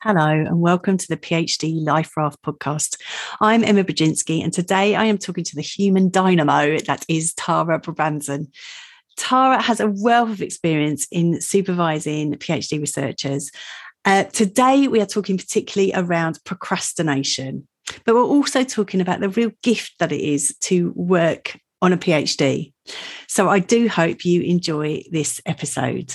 Hello, and welcome to the PhD Life Raft podcast. I'm Emma Brzezinski, and today I am talking to the human dynamo that is Tara Brabazon. Tara has a wealth of experience in supervising PhD researchers. Uh, today, we are talking particularly around procrastination, but we're also talking about the real gift that it is to work on a PhD. So I do hope you enjoy this episode.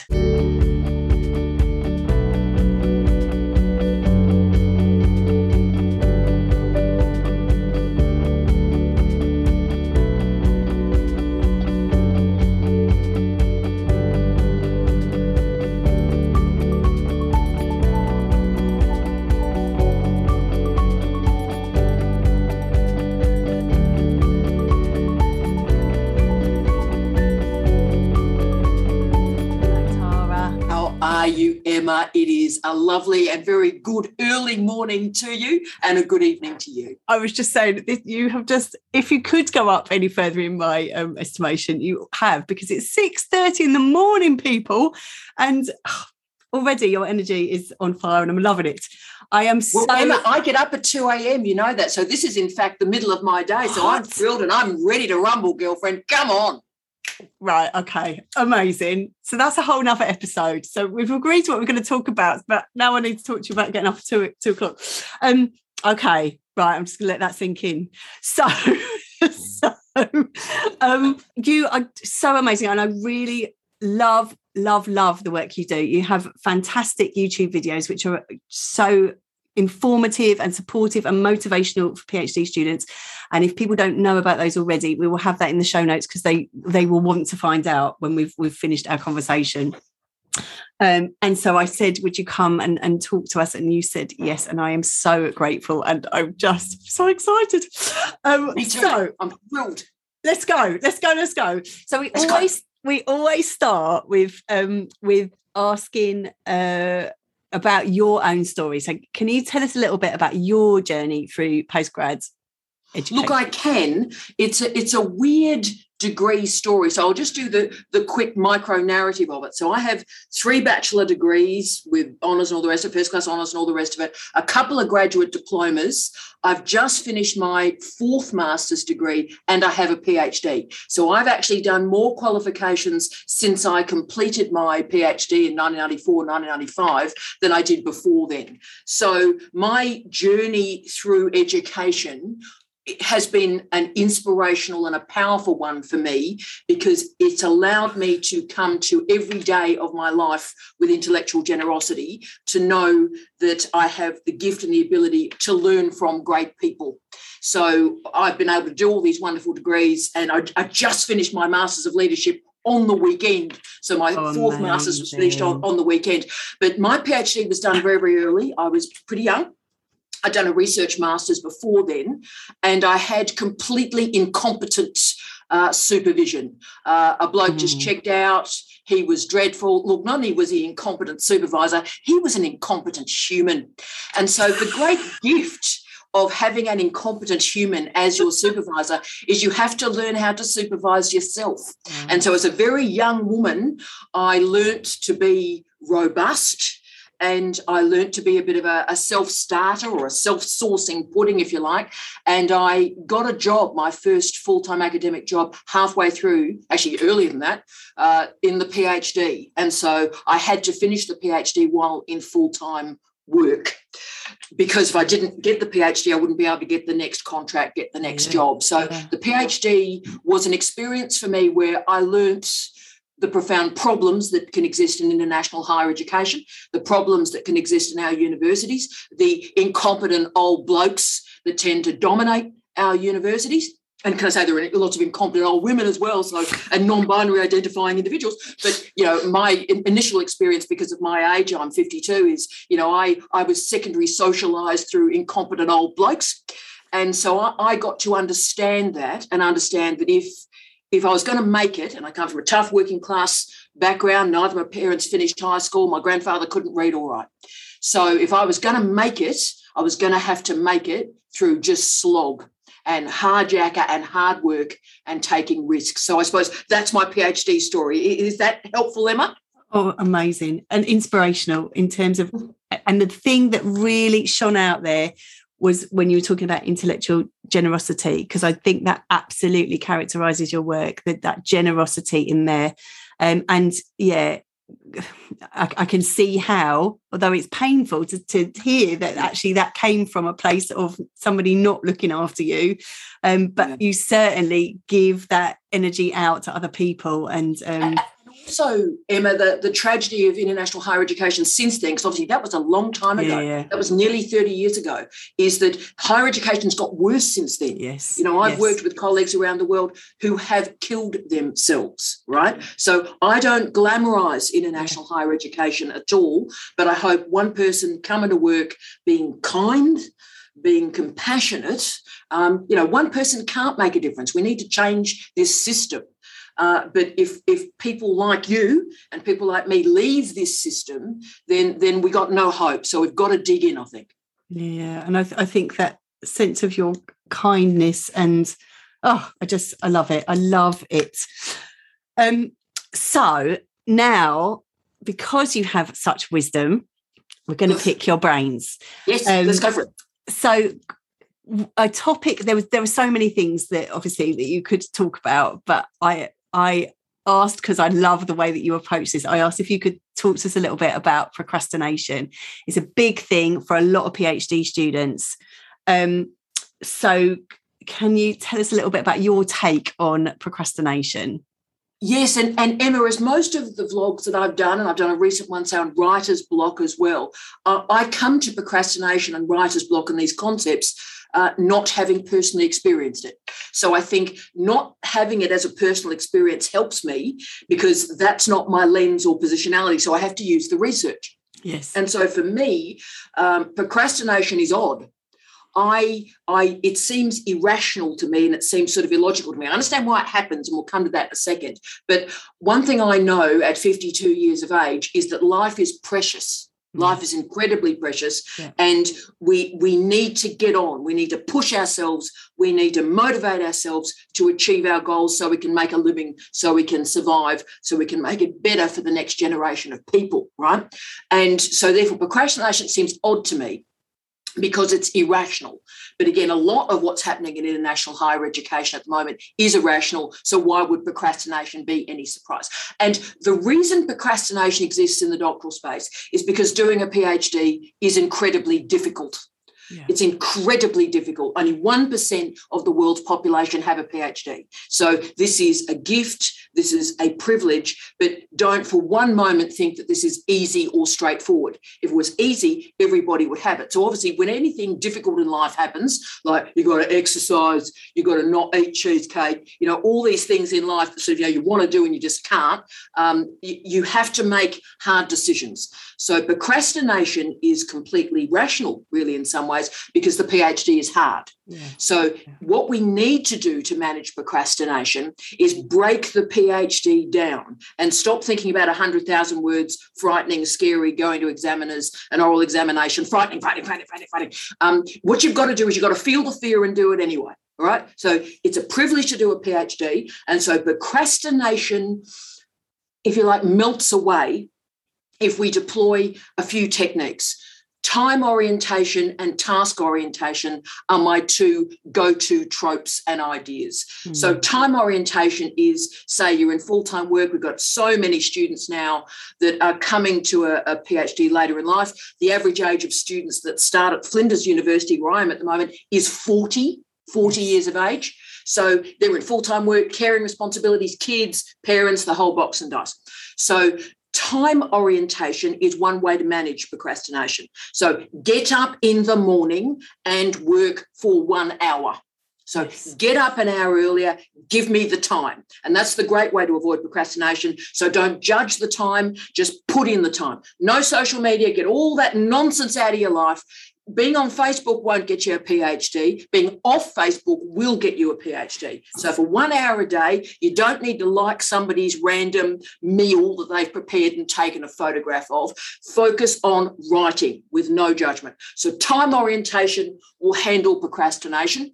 Emma, it is a lovely and very good early morning to you and a good evening to you. I was just saying that you have just, if you could go up any further in my um, estimation, you have because it's 6.30 in the morning, people. And oh, already your energy is on fire and I'm loving it. I am well, so. Emma, I get up at 2 a.m., you know that. So this is, in fact, the middle of my day. So I'm thrilled and I'm ready to rumble, girlfriend. Come on. Right. Okay. Amazing. So that's a whole nother episode. So we've agreed to what we're going to talk about, but now I need to talk to you about getting up at two, two o'clock. Um, okay. Right. I'm just gonna let that sink in. So, so um, you are so amazing. And I really love, love, love the work you do. You have fantastic YouTube videos, which are so informative and supportive and motivational for PhD students. And if people don't know about those already, we will have that in the show notes because they they will want to find out when we've we've finished our conversation. Um, and so I said, Would you come and, and talk to us? And you said yes. And I am so grateful and I'm just so excited. Um, so I'm thrilled. Let's go. Let's go. Let's go. So we let's always go. we always start with um with asking uh about your own story. So, can you tell us a little bit about your journey through postgrad education? Look, I can. It's a, it's a weird degree story. So I'll just do the, the quick micro narrative of it. So I have three bachelor degrees with honours and all the rest of first class honours and all the rest of it, a couple of graduate diplomas. I've just finished my fourth master's degree and I have a PhD. So I've actually done more qualifications since I completed my PhD in 1994, 1995 than I did before then. So my journey through education it has been an inspirational and a powerful one for me because it's allowed me to come to every day of my life with intellectual generosity to know that I have the gift and the ability to learn from great people. So I've been able to do all these wonderful degrees, and I, I just finished my Masters of Leadership on the weekend. So my oh, fourth master's was finished on, on the weekend. But my PhD was done very, very early. I was pretty young. I'd done a research master's before then, and I had completely incompetent uh, supervision. Uh, a bloke mm. just checked out. He was dreadful. Look, not only was he incompetent supervisor, he was an incompetent human. And so the great gift of having an incompetent human as your supervisor is you have to learn how to supervise yourself. Mm. And so as a very young woman, I learnt to be robust and I learnt to be a bit of a, a self starter or a self sourcing pudding, if you like. And I got a job, my first full time academic job, halfway through, actually earlier than that, uh, in the PhD. And so I had to finish the PhD while in full time work because if I didn't get the PhD, I wouldn't be able to get the next contract, get the next yeah. job. So yeah. the PhD was an experience for me where I learnt the profound problems that can exist in international higher education, the problems that can exist in our universities, the incompetent old blokes that tend to dominate our universities. And can I say there are lots of incompetent old women as well, so and non-binary identifying individuals. But you know, my initial experience, because of my age, I'm 52, is you know, I I was secondary socialized through incompetent old blokes, and so I, I got to understand that and understand that if if I was going to make it, and I come from a tough working class background, neither my parents finished high school, my grandfather couldn't read all right. So if I was going to make it, I was going to have to make it through just slog and hard yakka and hard work and taking risks. So I suppose that's my PhD story. Is that helpful, Emma? Oh, amazing and inspirational in terms of mm-hmm. and the thing that really shone out there was when you were talking about intellectual generosity because i think that absolutely characterizes your work that that generosity in there um, and yeah I, I, can see how, although it's painful to, to hear that actually that came from a place of somebody not looking after you, um, but yeah. you certainly give that energy out to other people. And um, also, Emma, the, the tragedy of international higher education since then, because obviously that was a long time ago, yeah, yeah. that was nearly 30 years ago, is that higher education's got worse since then. Yes. You know, I've yes. worked with colleagues around the world who have killed themselves, right? So I don't glamorize international higher education at all, but I hope one person coming to work being kind, being compassionate. Um, you know, one person can't make a difference. We need to change this system. Uh, but if if people like you and people like me leave this system, then then we got no hope. So we've got to dig in. I think. Yeah, and I, th- I think that sense of your kindness and oh, I just I love it. I love it. Um, so now because you have such wisdom, we're going to pick your brains. Yes, um, let's go for it. So a topic there was there were so many things that obviously that you could talk about, but I I asked because I love the way that you approach this. I asked if you could talk to us a little bit about procrastination. It's a big thing for a lot of PhD students. Um, so, can you tell us a little bit about your take on procrastination? Yes, and, and Emma, as most of the vlogs that I've done, and I've done a recent one on writer's block as well, uh, I come to procrastination and writer's block and these concepts uh, not having personally experienced it. So I think not having it as a personal experience helps me because that's not my lens or positionality. So I have to use the research. Yes. And so for me, um, procrastination is odd. I, I, it seems irrational to me and it seems sort of illogical to me. I understand why it happens, and we'll come to that in a second. But one thing I know at 52 years of age is that life is precious. Mm. Life is incredibly precious, yeah. and we we need to get on. We need to push ourselves. We need to motivate ourselves to achieve our goals, so we can make a living, so we can survive, so we can make it better for the next generation of people, right? And so, therefore, procrastination seems odd to me because it's irrational. But again, a lot of what's happening in international higher education at the moment is irrational. So why would procrastination be any surprise? And the reason procrastination exists in the doctoral space is because doing a PhD is incredibly difficult. Yeah. It's incredibly difficult. Only 1% of the world's population have a PhD. So this is a gift this is a privilege, but don't for one moment think that this is easy or straightforward. If it was easy, everybody would have it. So obviously, when anything difficult in life happens, like you've got to exercise, you've got to not eat cheesecake, you know, all these things in life that sort of, you know you want to do and you just can't, um, you, you have to make hard decisions. So procrastination is completely rational, really, in some ways, because the PhD is hard. Yeah. So, what we need to do to manage procrastination is break the PhD down and stop thinking about 100,000 words, frightening, scary, going to examiners, an oral examination, frightening, frightening, frightening, frightening, frightening. Um, what you've got to do is you've got to feel the fear and do it anyway. All right. So, it's a privilege to do a PhD. And so, procrastination, if you like, melts away if we deploy a few techniques. Time orientation and task orientation are my two go to tropes and ideas. Mm. So, time orientation is say you're in full time work. We've got so many students now that are coming to a, a, PhD later in life. The average age of students that start at Flinders University, where I am at the moment, is 40, 40 years of age. So, they're in full time work, caring responsibilities, kids, parents, the whole box and dice. So, time orientation is one way to manage procrastination. So get up in the morning and work for one hour. So get up an hour earlier, give me the time. And that's the great way to avoid procrastination. So don't judge the time, just put in the time. No social media, get all that nonsense out of your life. Being on Facebook won't get you a PhD. Being off Facebook will get you a PhD. So for one hour a day, you don't need to like somebody's random meal that they've prepared and taken a photograph of. Focus on writing with no judgment. So time orientation will handle procrastination.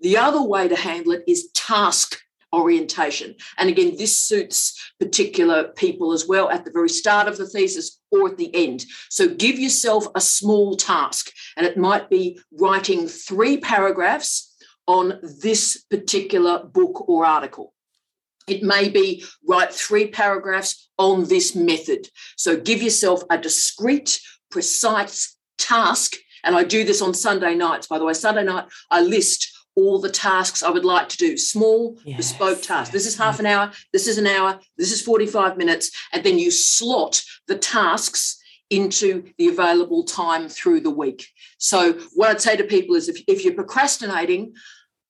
The other way to handle it is task orientation. And again, this suits particular people as well at the very start of the thesis or at the end. So give yourself a small task, and it might be writing three paragraphs on this particular book or article. It may be write three paragraphs on this method. So give yourself a discrete, precise task. And I do this on Sunday nights, by the way. Sunday night, I list all the tasks I would like to do, small, yes, bespoke tasks. This is half an hour, this is an hour, this is 45 minutes. And then you slot the tasks into the available time through the week. So, what I'd say to people is if, if you're procrastinating,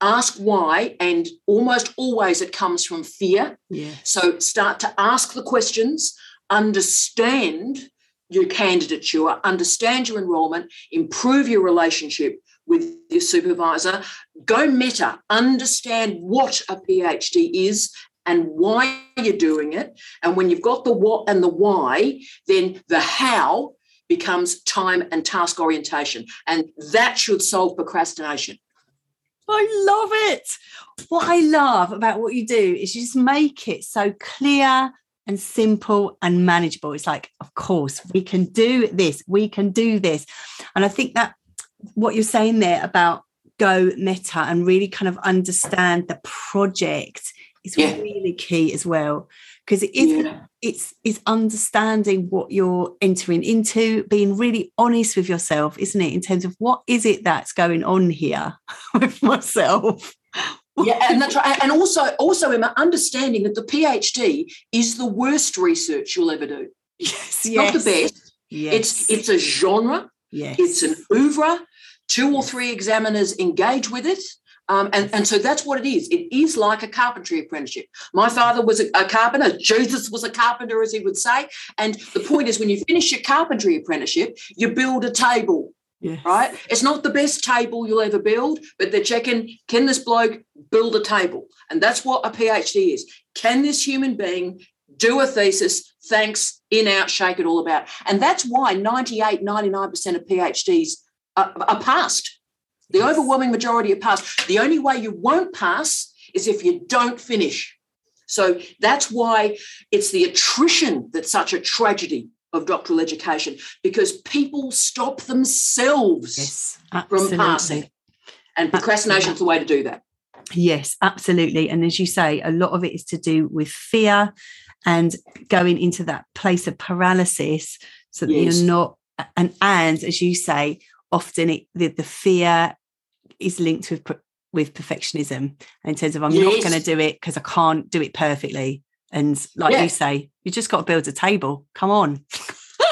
ask why. And almost always it comes from fear. Yeah. So, start to ask the questions, understand your candidature, understand your enrollment, improve your relationship with your supervisor, go meta, understand what a PhD is and why you're doing it. And when you've got the what and the why, then the how becomes time and task orientation. And that should solve procrastination. I love it. What I love about what you do is you just make it so clear and simple and manageable. It's like, of course, we can do this, we can do this. And I think that what you're saying there about go meta and really kind of understand the project is yeah. really key as well because it is yeah. it's it's understanding what you're entering into being really honest with yourself isn't it in terms of what is it that's going on here with myself yeah and that's right and also also Emma understanding that the phd is the worst research you'll ever do yes, yes. not the best yes. it's it's a genre yes. it's an oeuvre two or three examiners engage with it. Um, and, and so that's what it is. It is like a carpentry apprenticeship. My father was a, a, carpenter. Jesus was a carpenter, as he would say. And the point is, when you finish your carpentry apprenticeship, you build a table, yes. right? It's not the best table you'll ever build, but they're checking can this bloke build a table? And that's what a PhD is. Can this human being do a thesis? Thanks, in, out, shake it all about. And that's why 98, 99% of PhDs are, are passed. The yes. overwhelming majority are passed. The only way you won't pass is if you don't finish. So that's why it's the attrition that's such a tragedy of doctoral education because people stop themselves yes, from passing. And procrastination is the way to do that. Yes, absolutely. And as you say, a lot of it is to do with fear and going into that place of paralysis so that yes. you're not and and as you say often it, the, the fear is linked with with perfectionism in terms of I'm yes. not going to do it because I can't do it perfectly. And like yeah. you say, you just got to build a table. Come on.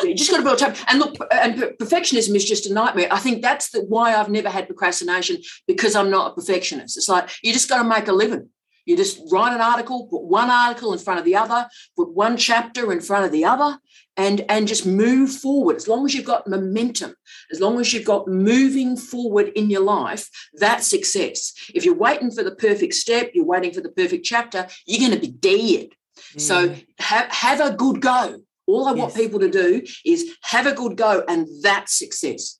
you just got to build a table. And look, and perfectionism is just a nightmare. I think that's the, why I've never had procrastination because I'm not a perfectionist. It's like you just got to make a living. You just write an article, put one article in front of the other, put one chapter in front of the other, and, and just move forward. As long as you've got momentum, as long as you've got moving forward in your life, that's success. If you're waiting for the perfect step, you're waiting for the perfect chapter, you're going to be dead. Mm. So have, have a good go. All I yes. want people to do is have a good go, and that's success.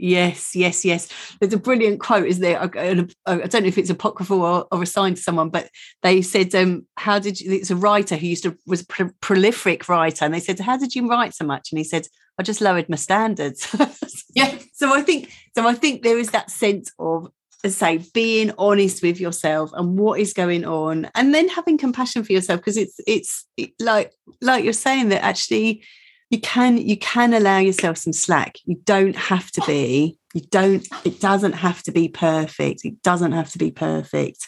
Yes, yes, yes. There's a brilliant quote, isn't there? I, don't know if it's apocryphal or, or assigned to someone, but they said, um, "How did you?" It's a writer who used to was a pro- prolific writer, and they said, "How did you write so much?" And he said, "I just lowered my standards." yeah. So I think, so I think there is that sense of, say, being honest with yourself and what is going on, and then having compassion for yourself because it's it's like like you're saying that actually you can you can allow yourself some slack. You don't have to be you don't it doesn't have to be perfect. It doesn't have to be perfect.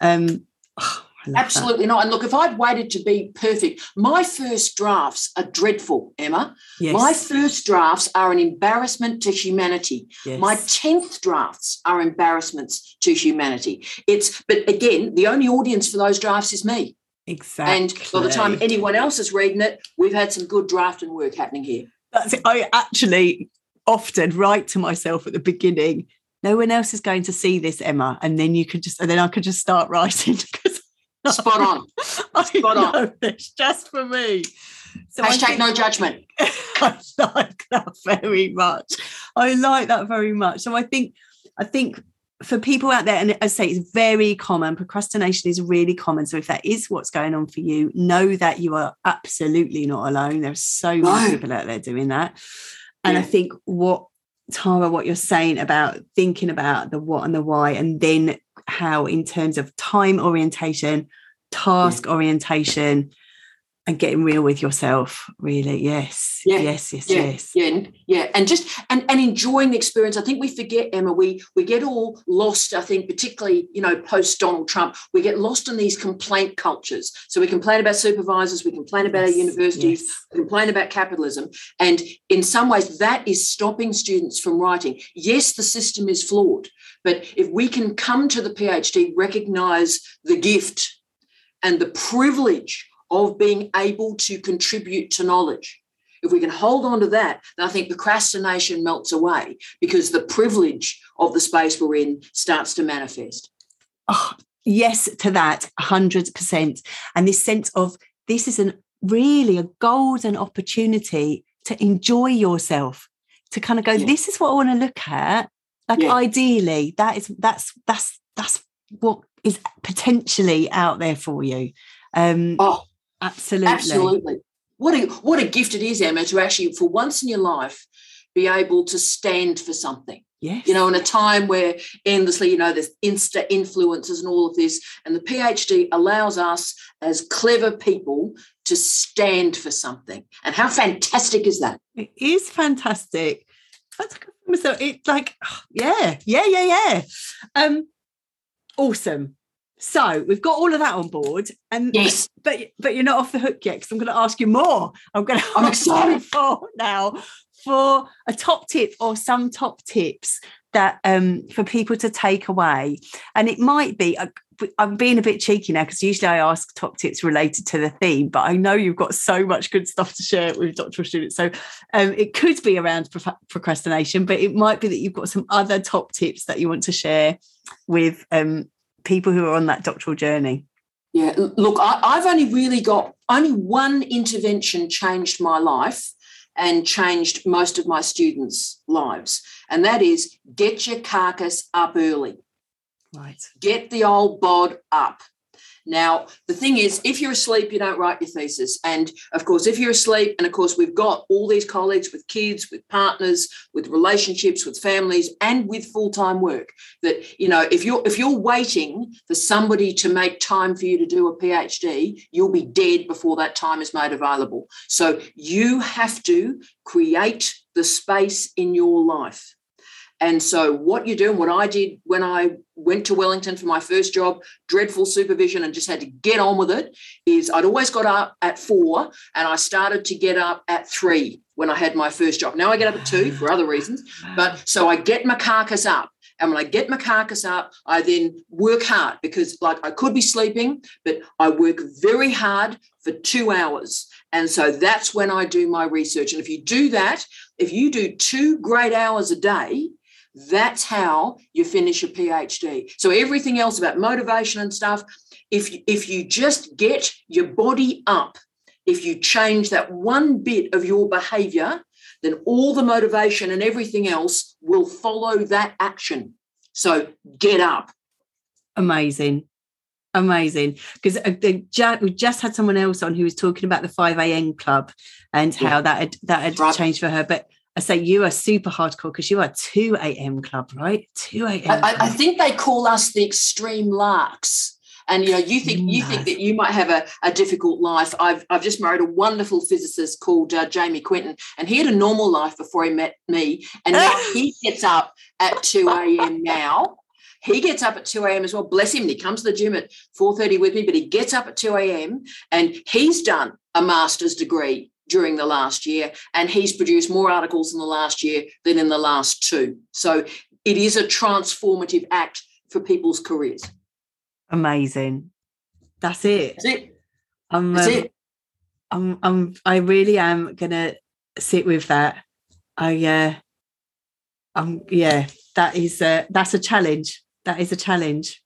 Um oh, absolutely that. not. And look if i'd waited to be perfect my first drafts are dreadful emma. Yes. my first drafts are an embarrassment to humanity. Yes. my 10th drafts are embarrassments to humanity. It's but again the only audience for those drafts is me Exactly. And by the time anyone else is reading it, we've had some good drafting work happening here. That's it. I actually often write to myself at the beginning, no one else is going to see this, Emma. And then you could just, and then I could just start writing. because. Spot on. Spot on. It's just for me. So Hashtag think, no judgment. I like that very much. I like that very much. So I think, I think for people out there, and I say, it's very common. Procrastination is really common. So if that is what's going on for you, know that you are absolutely not alone. There's so No. many people out there doing that. And I think what Tara, what you're saying about thinking about the what and the why, and then how in terms of time orientation, task orientation, and getting real with yourself, really. Yes. Yeah. Yes, yes, Yeah, yes. yeah, and- yeah, and just and and enjoying the experience. I think we forget, Emma. We we get all lost. I think, particularly you know, post Donald Trump, we get lost in these complaint cultures. So we complain about supervisors, we complain about our universities, yes. we complain about capitalism, and in some ways, that is stopping students from writing. Yes, the system is flawed, but if we can come to the PhD, recognize the gift and the privilege of being able to contribute to knowledge. If we can hold on to that, then I think procrastination melts away because the privilege of the space we're in starts to manifest. Oh, yes to that 100% and this sense of this is an really a golden opportunity to enjoy yourself to kind of go Yeah. this is what i want to look at like Yeah. ideally that is that's that's that's what is potentially out there for you um Oh, absolutely absolutely. What a what a gift it is, Emma, to actually, for once in your life, be able to stand for something. yes You know, in a time where endlessly, you know, there's insta influences and all of this, and the PhD allows us as clever people to stand for something. And how fantastic is that? It is fantastic. That's good for myself. It like, yeah, yeah, yeah, yeah. Um, awesome. So we've got all of that on board, and Yes. but but you're not off the hook yet because I'm going to ask you more. I'm going to I'm ask you excited. for now for a top tip or some top tips that um for people to take away, and it might be. uh, I'm being a bit cheeky now because usually I ask top tips related to the theme, but I know you've got so much good stuff to share with doctoral students. So um, it could be around pro- procrastination, but it might be that you've got some other top tips that you want to share with um, people who are on that doctoral journey. Yeah, look, I, I've only really got only one intervention changed my life and changed most of my students' lives, and that is get your carcass up early. Right. Get the old bod up. Now, the thing is, if you're asleep, you don't write your thesis. And of course, if you're asleep, and of course, we've got all these colleagues with kids, with partners, with relationships, with families, and with full-time work. That you know, if you're if you're waiting for somebody to make time for you to do a PhD, you'll be dead before that time is made available. So you have to create the space in your life. And so, what you do, and what I did when I went to Wellington for my first job, dreadful supervision, and just had to get on with it, is I'd always got up at four and I started to get up at three when I had my first job. Now I get up at two for other reasons, but ah. so I get my carcass up. And when I get my carcass up, I then work hard because, like, I could be sleeping, but I work very hard for two hours. And so that's when I do my research. And if you do that, if you do two great hours a day, that's how you finish a PhD. So everything else about motivation and stuff, if you, if you just get your body up, if you change that one bit of your behavior, then all the motivation and everything else will follow that action. So get up. Amazing. Amazing. Because uh, we just had someone else on who was talking about the 5 a.m. club and Yeah. how that had, that had Right. changed for her. But I say you are super hardcore because you are 2 a.m. club, right? 2 a.m. I, I- think they call us the extreme larks. And you know, you think you think that you might have a, a difficult life. I've I've just married a wonderful physicist called uh, Jamie Quinton, and he had a normal life before he met me, and now he gets up at two a.m. now. He gets up at 2 a.m. as well. Bless him. He comes to the gym at 4:30 with me, but he gets up at 2 a.m. and he's done a master's degree during the last year, and he's produced more articles in the last year than in the last two. So it is a transformative act for people's careers. Amazing. That's it. That's it. I'm, That's um, it. I'm, I'm, I really am gonna sit with that. I, uh, um, yeah, that is, uh, that's a challenge. That is a challenge.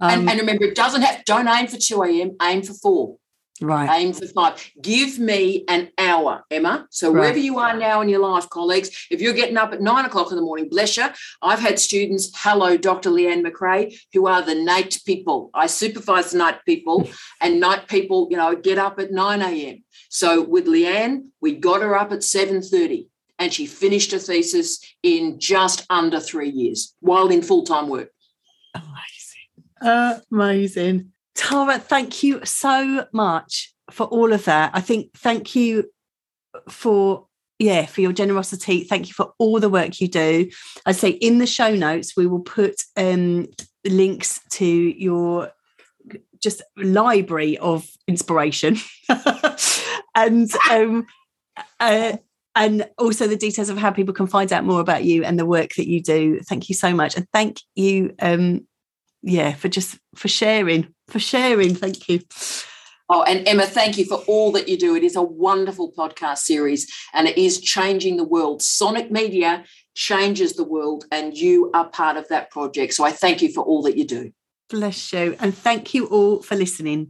Um, and, and remember, it doesn't have. Don't aim for 2 a.m. Aim for four. Right. Aim for five. Give me an hour, Emma. So wherever you are now in your life, colleagues, if you're getting up at nine o'clock in the morning, bless you. I've had students, hello, Dr. Leanne McRae, who are the night people. I supervise the night people, and night people, you know, get up at 9 a.m. So with Leanne, we got her up at 7:30 and she finished her thesis in just under three years while in full-time work. Oh, Amazing. Amazing. Tara, thank you so much for all of that. I think thank you for yeah, for your generosity. Thank you for all the work you do. I'd say in the show notes, we will put um links to your just library of inspiration and um uh, and also the details of how people can find out more about you and the work that you do. Thank you so much. And thank you um yeah for just for sharing for sharing thank you Oh, and Emma, thank you for all that you do. It is a wonderful podcast series and it is changing the world. Sonic Media changes the world, and you are part of that project. So I thank you for all that you do. bless you and thank you all for listening